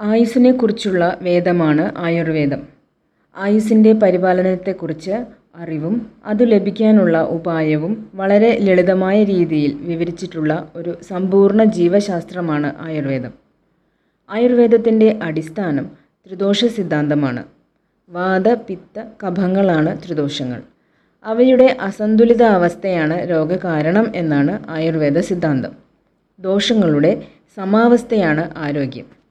ആയുസ്സിനെക്കുറിച്ചുള്ള വേദമാണ് ആയുർവേദം. ആയുസ്സിന്റെ പരിപാലനത്തെക്കുറിച്ച് അറിവും അതു ലഭിക്കാനുള്ള ഉപായവും വളരെ ലളിതമായ രീതിയിൽ വിവരിച്ചിട്ടുള്ള ഒരു സമ്പൂർണ ജീവശാസ്ത്രമാണ് ആയുർവേദം. ആയുർവേദത്തിന്റെ അടിസ്ഥാനം ത്രിദോഷ സിദ്ധാന്തമാണ്. വാത പിത്ത കഫങ്ങളാണ് ത്രിദോഷങ്ങൾ. അവയുടെ അസന്തുലിത അവസ്ഥയാണ് രോഗകാരണം എന്നാണ് ആയുർവേദ സിദ്ധാന്തം. ദോഷങ്ങളുടെ സമാവസ്ഥയാണ് ആരോഗ്യം.